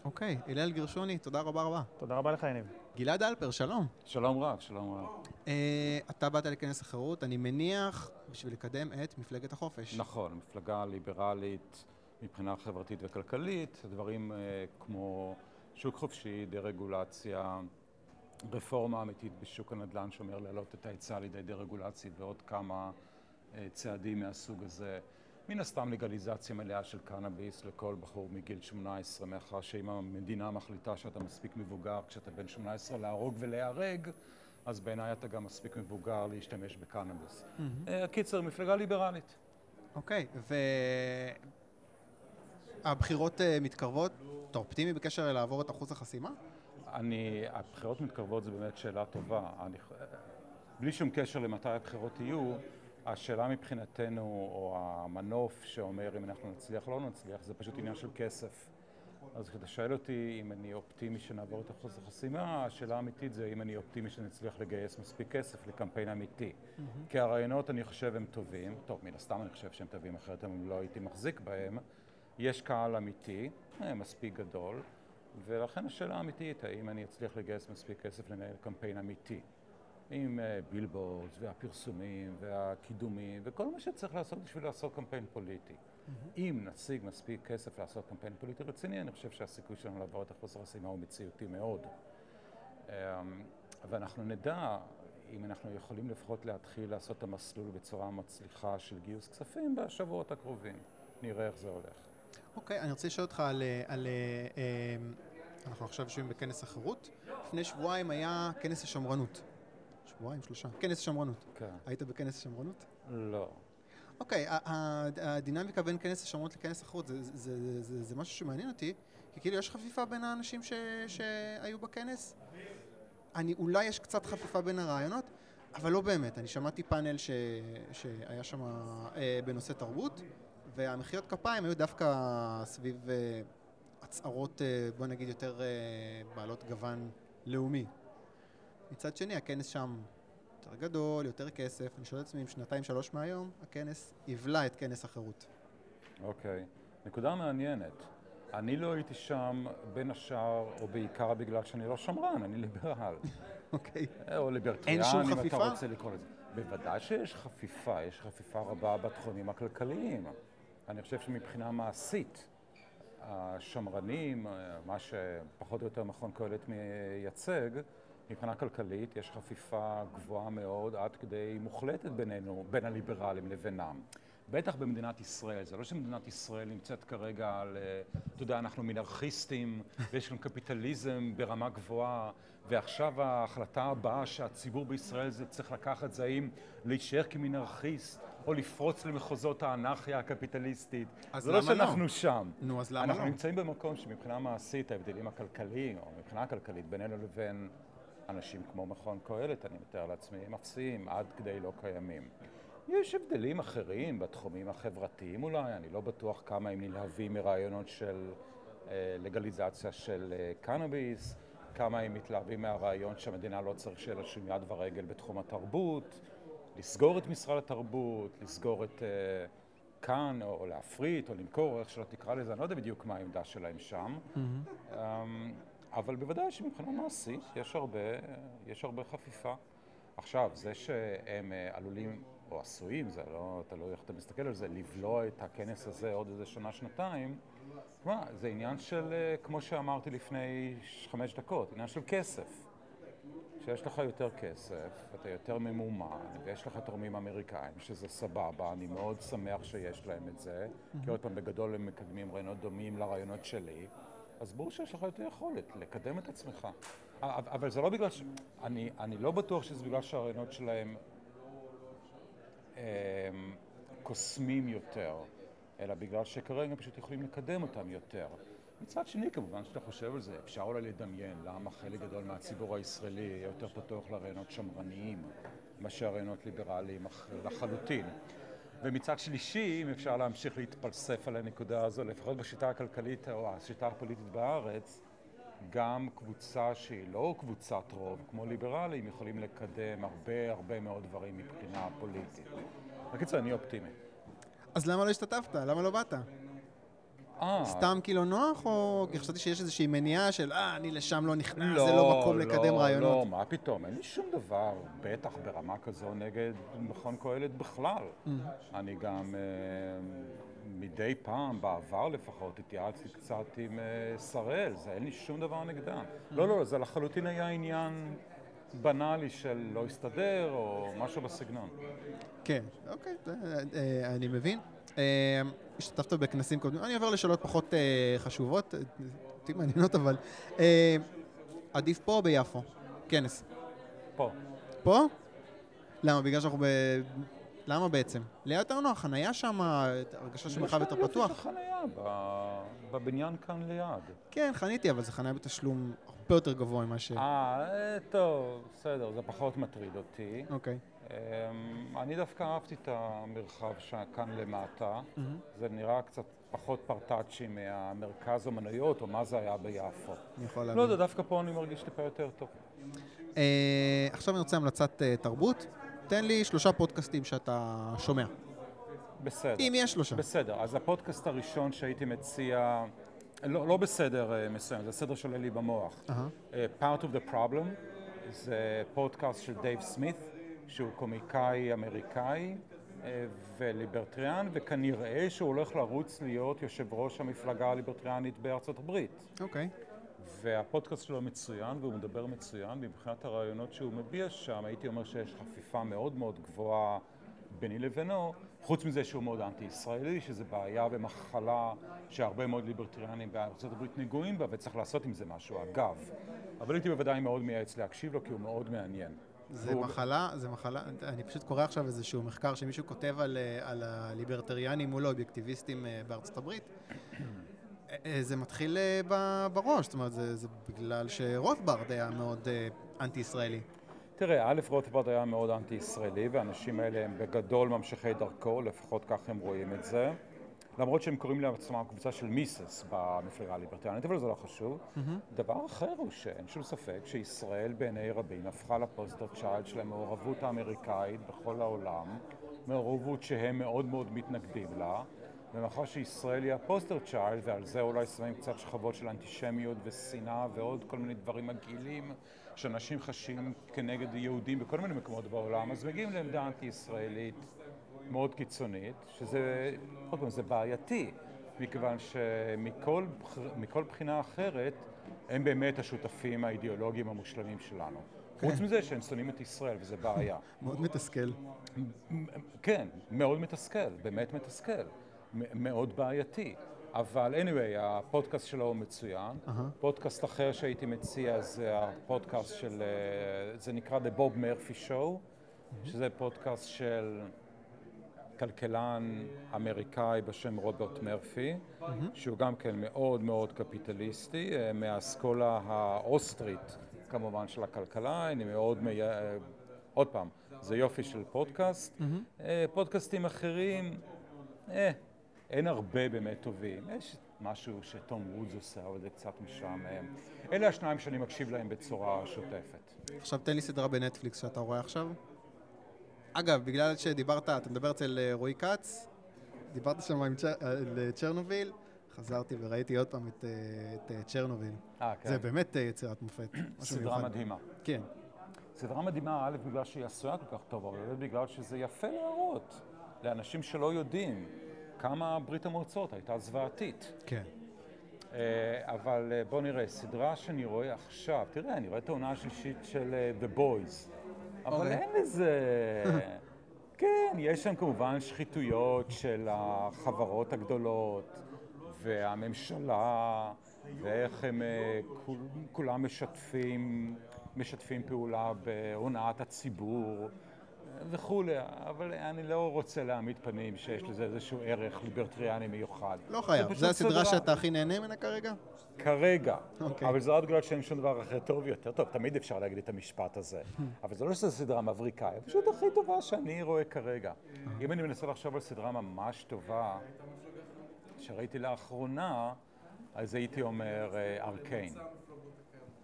אוקיי, okay, הלל גרשוני, תודה רבה רבה. תודה רבה לך, יניב. גלעד אלפר, שלום. שלום רב, שלום רב. Uh, אתה באת לכנס החירות, אני מניח, בשביל לקדם את מפלגת החופש. נכון, מפלגה ליברלית. מבחינה חברתית וכלכלית, דברים uh, כמו שוק חופשי, דה-רגולציה, רפורמה אמיתית בשוק הנדל"ן שאומר להעלות את ההיצע על ידי דה-רגולציה ועוד כמה אה, צעדים מהסוג הזה. מן הסתם לגליזציה מלאה של קנאביס לכל בחור מגיל 18, מאחר שאם המדינה מחליטה שאתה מספיק מבוגר כשאתה בן 18 להרוג ולהיהרג, אז בעיניי אתה גם מספיק מבוגר להשתמש בקנאביס. אה, קיצר, מפלגה ליברלית. אוקיי, והבחירות אה, מתקרבות. אתה אופטימי בקשר לעבור את אחוז החסימה? אני, הבחירות מתקרבות זו באמת שאלה טובה. אני, בלי שום קשר למתי הבחירות יהיו, השאלה מבחינתנו, או המנוף שאומר אם אנחנו נצליח או לא נצליח, זה פשוט עניין של כסף. אז כשאתה שואל אותי אם אני אופטימי שנעבור את אחוז החסימה, השאלה האמיתית זה אם אני אופטימי שנצליח לגייס מספיק כסף לקמפיין אמיתי. Mm-hmm. כי הרעיונות, אני חושב, הם טובים. טוב, מן הסתם אני חושב שהם טובים, אחרת אם לא הייתי מחזיק בהם. יש קהל אמיתי, אה, מספיק גדול, ולכן השאלה האמיתית, האם אני אצליח לגייס מספיק כסף לנהל קמפיין אמיתי. עם בילבורדס והפרסומים והקידומים וכל מה שצריך לעשות בשביל לעשות קמפיין פוליטי. Mm-hmm. אם נשיג מספיק כסף לעשות קמפיין פוליטי רציני, אני חושב שהסיכוי שלנו לעבור את אחוז החסימה הוא מציאותי מאוד. אמ, ואנחנו נדע אם אנחנו יכולים לפחות להתחיל לעשות את המסלול בצורה מצליחה של גיוס כספים בשבועות הקרובים. נראה איך זה הולך. אוקיי, אני רוצה לשאול אותך על... על אמ, אנחנו עכשיו יושבים בכנס החירות. לפני שבועיים היה כנס השמרנות. שבועיים, שלושה. כנס השמרנות. כן. היית בכנס השמרנות? לא. אוקיי, הדינמיקה בין כנס השמרנות לכנס החירות זה, זה, זה, זה, זה משהו שמעניין אותי, כי כאילו יש חפיפה בין האנשים ש, שהיו בכנס. אני, אולי יש קצת חפיפה בין הרעיונות, אבל לא באמת. אני שמעתי פאנל ש, שהיה שם אה, בנושא תרבות, והמחיאות כפיים היו דווקא סביב אה, הצהרות, אה, בוא נגיד, יותר אה, בעלות גוון לאומי. מצד שני, הכנס שם יותר גדול, יותר כסף. אני שואל את עצמי אם שנתיים, שלוש מהיום, הכנס יבלע את כנס החירות. אוקיי. Okay. נקודה מעניינת. אני לא הייתי שם בין השאר, או בעיקר בגלל שאני לא שמרן, אני ליברל. אוקיי. Okay. או ליברטריאן, אם אתה רוצה לקרוא לזה. בוודאי שיש חפיפה, יש חפיפה רבה בתחומים הכלכליים. אני חושב שמבחינה מעשית, השמרנים, מה שפחות או יותר מכון קהלת מייצג, מבחינה כלכלית יש חפיפה גבוהה מאוד, עד כדי מוחלטת בינינו, בין הליברלים לבינם. בטח במדינת ישראל, זה לא שמדינת ישראל נמצאת כרגע על, אה, אתה יודע, אנחנו מנרכיסטים, ויש כאן קפיטליזם ברמה גבוהה, ועכשיו ההחלטה הבאה שהציבור בישראל זה צריך לקחת זה האם להישאר כמנרכיסט, או לפרוץ למחוזות האנרכיה הקפיטליסטית. זה לא שאנחנו לא? שם. נו, אז למה אנחנו לא? אנחנו נמצאים במקום שמבחינה מעשית ההבדלים הכלכליים, או מבחינה כלכלית בינינו לבין אנשים כמו מכון קהלת, אני מתאר לעצמי, הם אפסיים עד כדי לא קיימים. יש הבדלים אחרים בתחומים החברתיים אולי, אני לא בטוח כמה הם נלהבים מרעיונות של אה, לגליזציה של אה, קנאביס, כמה הם מתלהבים מהרעיון שהמדינה לא צריך שיהיה לה שום יד ורגל בתחום התרבות, לסגור את משרד התרבות, לסגור את אה, כאן, או, או להפריט, או למכור, איך שלא תקרא לזה, אני לא יודע בדיוק מה העמדה שלהם שם. Mm-hmm. אבל בוודאי שמבחינה מעשית יש הרבה, יש הרבה חפיפה. עכשיו, זה שהם אה, עלולים, או עשויים, זה לא, תלוי איך אתה מסתכל על זה, לבלוע את הכנס הזה עוד איזה שנה-שנתיים, זה עניין של, אה, כמו שאמרתי לפני חמש דקות, עניין של כסף. כשיש לך יותר כסף, אתה יותר ממומן, ויש לך תורמים אמריקאים, שזה סבבה, אני מאוד שמח שיש להם את זה, כי עוד פעם, בגדול הם מקדמים רעיונות דומים לרעיונות שלי. אז ברור שיש לך יותר יכולת לקדם את עצמך. אבל זה לא בגלל ש... אני, אני לא בטוח שזה בגלל שהרעיונות שלהם הם, קוסמים יותר, אלא בגלל שכרגע הם פשוט יכולים לקדם אותם יותר. מצד שני, כמובן שאתה חושב על זה, אפשר אולי לדמיין למה חלק גדול מהציבור הישראלי יותר פתוח לרעיונות שמרניים מאשר רעיונות ליברליים לחלוטין. ומצד שלישי, אם אפשר להמשיך להתפלסף על הנקודה הזו, לפחות בשיטה הכלכלית או השיטה הפוליטית בארץ, גם קבוצה שהיא לא קבוצת רוב, כמו ליברלים, יכולים לקדם הרבה הרבה מאוד דברים מבחינה פוליטית. בקיצור, אני אופטימי. אז למה לא השתתפת? למה לא באת? אה. סתם כי לא נוח, או כי חשבתי שיש איזושהי מניעה של אה, אני לשם לא נכנס, לא, זה לא מקום לא, לקדם רעיונות? לא, מה פתאום, אין לי שום דבר, בטח ברמה כזו נגד מכון קהלת בכלל. Mm-hmm. אני גם uh, מדי פעם, בעבר לפחות, התייעצתי קצת עם uh, שראל, זה אין לי שום דבר נגדם. Mm-hmm. לא, לא, זה לחלוטין היה עניין בנאלי של לא הסתדר, או משהו בסגנון. כן, אוקיי, זה, אה, אני מבין. אה, השתתפת בכנסים קודמים, אני עובר לשאלות פחות אה, חשובות, אה, אותי מעניינות, אבל אה, עדיף פה או ביפו? כנס. פה. פה? למה? בגלל שאנחנו ב... למה בעצם? ליד יותר נוח, חנייה שם, הרגשה שמרחב יותר פתוח. יש חנייה בבניין כאן ליד. כן, חניתי, אבל זה חניה בתשלום הרבה יותר גבוה ממה ש... אה, טוב, בסדר, זה פחות מטריד אותי. אוקיי. אמ, אני דווקא אהבתי את המרחב שכאן למטה. מהמם. זה נראה קצת פחות פרטאצ'י מהמרכז אומנויות, או מה זה היה ביפו. אני יכול לא להבין. יודע, דווקא פה אני מרגיש טיפה יותר טוב. אה, עכשיו אני רוצה המלצת אה, תרבות. תן לי שלושה פודקאסטים שאתה שומע. בסדר. אם יש שלושה. בסדר, אז הפודקאסט הראשון שהייתי מציע, לא, לא בסדר אה, מסוים, זה סדר שעולה לי במוח. אהה. אה, Part of the Problem זה פודקאסט של דייב סמית, שהוא קומיקאי אמריקאי אה, וליברטריאן, וכנראה שהוא הולך לרוץ להיות יושב ראש המפלגה הליברטריאנית בארצות הברית. אוקיי. והפודקאסט שלו מצוין, והוא מדבר מצוין, מבחינת הרעיונות שהוא מביע שם, הייתי אומר שיש חפיפה מאוד מאוד גבוהה ביני לבינו, חוץ מזה שהוא מאוד אנטי-ישראלי, שזה בעיה ומחלה שהרבה מאוד ליברטריאנים בארצות הברית נגועים בה, וצריך לעשות עם זה משהו, אגב. אבל הייתי בוודאי מאוד מייעץ להקשיב לו, כי הוא מאוד מעניין. זה מחלה, זה מחלה, אני פשוט קורא עכשיו איזשהו מחקר שמישהו כותב על, על הליברטריאנים מול האובייקטיביסטים אה, בארצות הברית. אה, אה, זה מתחיל בראש, זאת אומרת, זה, זה בגלל שרוטברד היה מאוד אנטי-ישראלי. תראה, א', רוטברד היה מאוד אנטי-ישראלי, והאנשים האלה הם בגדול ממשיכי דרכו, לפחות כך הם רואים את זה. למרות שהם קוראים לעצמם קבוצה של מיסס במפלגה הליברטריאנית, אבל זה לא חשוב. דבר אחר הוא שאין שום ספק שישראל בעיני רבים הפכה לפוסטר צ'יילד של המעורבות האמריקאית בכל העולם, מעורבות שהם מאוד מאוד מתנגדים לה, ומאחר שישראל היא הפוסטר צ'יילד, ועל זה אולי שמים קצת שכבות של אנטישמיות ושנאה ועוד כל מיני דברים מגעילים שאנשים חשים כנגד יהודים בכל מיני מקומות בעולם, אז מגיעים לעמדה אנטי-ישראלית מאוד קיצונית, שזה, עוד פעם, זה בעייתי, מכיוון שמכל בח- מכל בחינה אחרת, הם באמת השותפים האידיאולוגיים המושלמים שלנו. חוץ מזה שהם שונאים את ישראל, וזה בעיה. מאוד מתסכל. כן, מאוד מתסכל, באמת מתסכל. מאוד בעייתי. אבל anyway, הפודקאסט שלו הוא מצוין. אהה. פודקאסט אחר שהייתי מציע זה הפודקאסט של, אה, זה נקרא The Bob Murphy Show, שזה פודקאסט של כלכלן אמריקאי בשם רוברט מרפי, שהוא גם כן מאוד מאוד קפיטליסטי, אה, מהאסכולה האוסטרית כמובן של הכלכלה, אני מאוד, מי... אה, עוד פעם, זה יופי של פודקאסט. אה, פודקאסטים אחרים, אה, אין הרבה באמת טובים. יש משהו שתום וודס עושה, אבל זה קצת משעמם. אלה השניים שאני מקשיב להם בצורה שוטפת. עכשיו תן לי סדרה בנטפליקס שאתה רואה עכשיו. אגב, בגלל שדיברת, אתה מדבר אצל אה, רועי כץ, דיברת שם עם צ'ר- על אה, צ'רנוביל, חזרתי וראיתי עוד פעם את, אה, את צ'רנוביל. אה, כן. זה באמת יצירת מופת. סדרה מיוחד. מדהימה. כן. סדרה מדהימה, א', בגלל שהיא עשויה כל כך טוב, אבל בגלל שזה יפה להראות לאנשים שלא יודעים כמה ברית המועצות הייתה זוועתית. כן. אה, אבל אה, בוא נראה, סדרה שאני רואה עכשיו, תראה, אני רואה את העונה השלישית של אה, The Boys, אבל אוקיי. אין לזה... כן, יש שם כמובן שחיתויות של החברות הגדולות והממשלה, ואיך הם כול- כולם משתפים, משתפים פעולה בהונאת הציבור וכולי, אבל אני לא רוצה להעמיד פנים שיש לזה איזשהו ערך ליברטריאני מיוחד. לא חייב. זו הסדרה סדרה. שאתה הכי נהנה ממנה כרגע? כרגע. אוקיי. אבל זה רק בגלל שאין שום דבר אחר טוב יותר. טוב, תמיד אפשר להגיד את המשפט הזה. אבל זה לא שזו סדרה מבריקה, היא פשוט הכי טובה שאני רואה כרגע. אם אני מנסה לחשוב על סדרה ממש טובה שראיתי לאחרונה, אז הייתי אומר אה, ארקיין.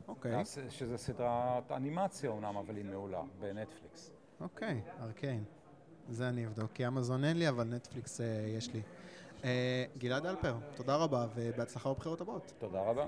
אוקיי. שזו סדרת אנימציה אומנם, אבל היא מעולה, בנטפליקס. אוקיי, ארקיין. זה אני אבדוק, כי אמזון אין לי, אבל נטפליקס אה, יש לי. אה, גלעד אלפר, תודה רבה, ובהצלחה בבחירות הבאות. תודה רבה.